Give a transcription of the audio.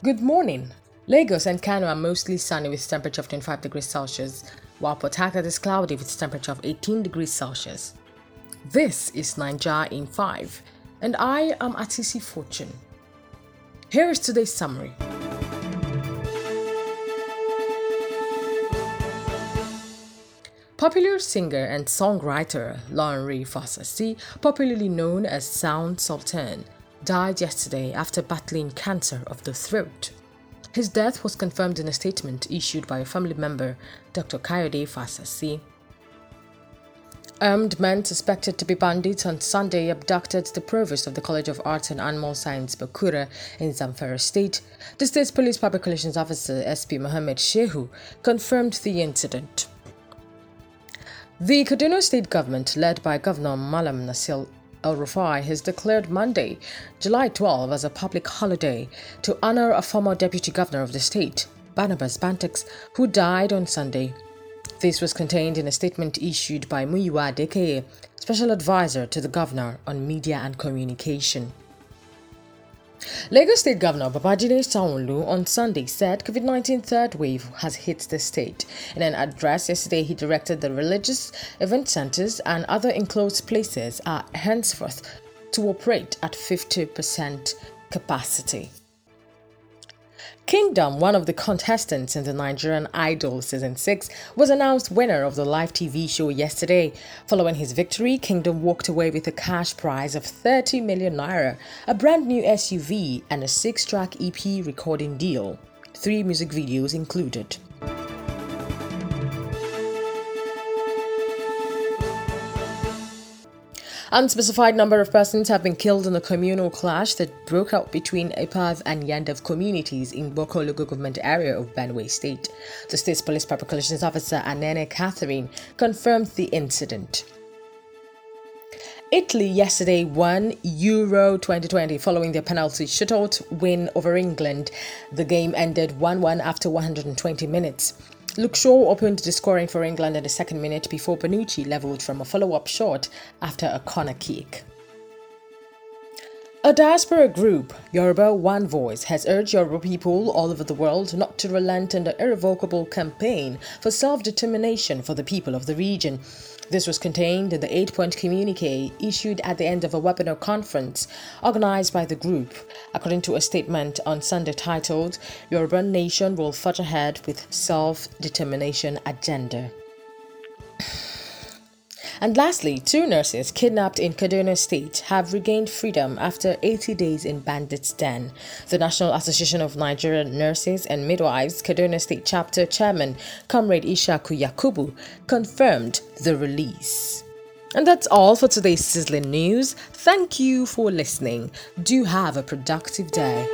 Good morning. Lagos and Kano are mostly sunny with temperature of 25 degrees Celsius, while Port Harcourt is cloudy with temperature of 18 degrees Celsius. This is Niger in 5, and I am Atisi Fortune. Here is today's summary. Popular singer and songwriter Lanre Fasasi, popularly known as Sound Sultan, died yesterday after battling cancer of the throat. His death was confirmed in a statement issued by a family member, Dr. Kayode Fasasi. Armed men suspected to be bandits on Sunday abducted the provost of the College of Arts and Animal Science Bakura in Zamfara State. The state's police public relations officer, SP Mohammed Shehu, confirmed the incident. The Kaduna state government, led by Governor Malam Nasir El Rufai has declared Monday, July 12, as a public holiday to honor a former deputy governor of the state, Barnabas Bantex, who died on Sunday. This was contained in a statement issued by Muyiwa Adekeye, special advisor to the governor on media and communication. Lagos State Governor Babajide Sanwo-Olu on Sunday said COVID-19 third wave has hit the state. In an address yesterday, he directed the religious event centers and other enclosed places are henceforth to operate at 50% capacity. Kingdom, one of the contestants in the Nigerian Idol Season 6, was announced winner of the live TV show yesterday. Following his victory, Kingdom walked away with a cash prize of 30 million naira, a brand new SUV, and a six track EP recording deal. Three music videos included. Unspecified number of persons have been killed in a communal clash that broke out between Ipav and Yandev communities in Gboko local government area of Benue State. The state's police public relations officer Anene Catherine confirmed the incident. Italy yesterday won Euro 2020 following their penalty shootout win over England. The game ended 1 1 after 120 minutes. Luke Shaw opened the scoring for England in the second minute before Bonucci levelled from a follow-up shot after a corner kick. A diaspora group, Yoruba One Voice, has urged Yoruba people all over the world not to relent in the irrevocable campaign for self-determination for the people of the region. This was contained in the eight point communique issued at the end of a webinar conference organized by the group, according to a statement on Sunday titled Yoruba Nation Will Forge Ahead with Self Determination Agenda. And lastly, two nurses kidnapped in Kaduna State have regained freedom after 80 days in bandits' den. The National Association of Nigerian Nurses and Midwives Kaduna State Chapter Chairman Comrade Ishaku Yakubu confirmed the release. And that's all for today's sizzling news. Thank you for listening. Do have a productive day.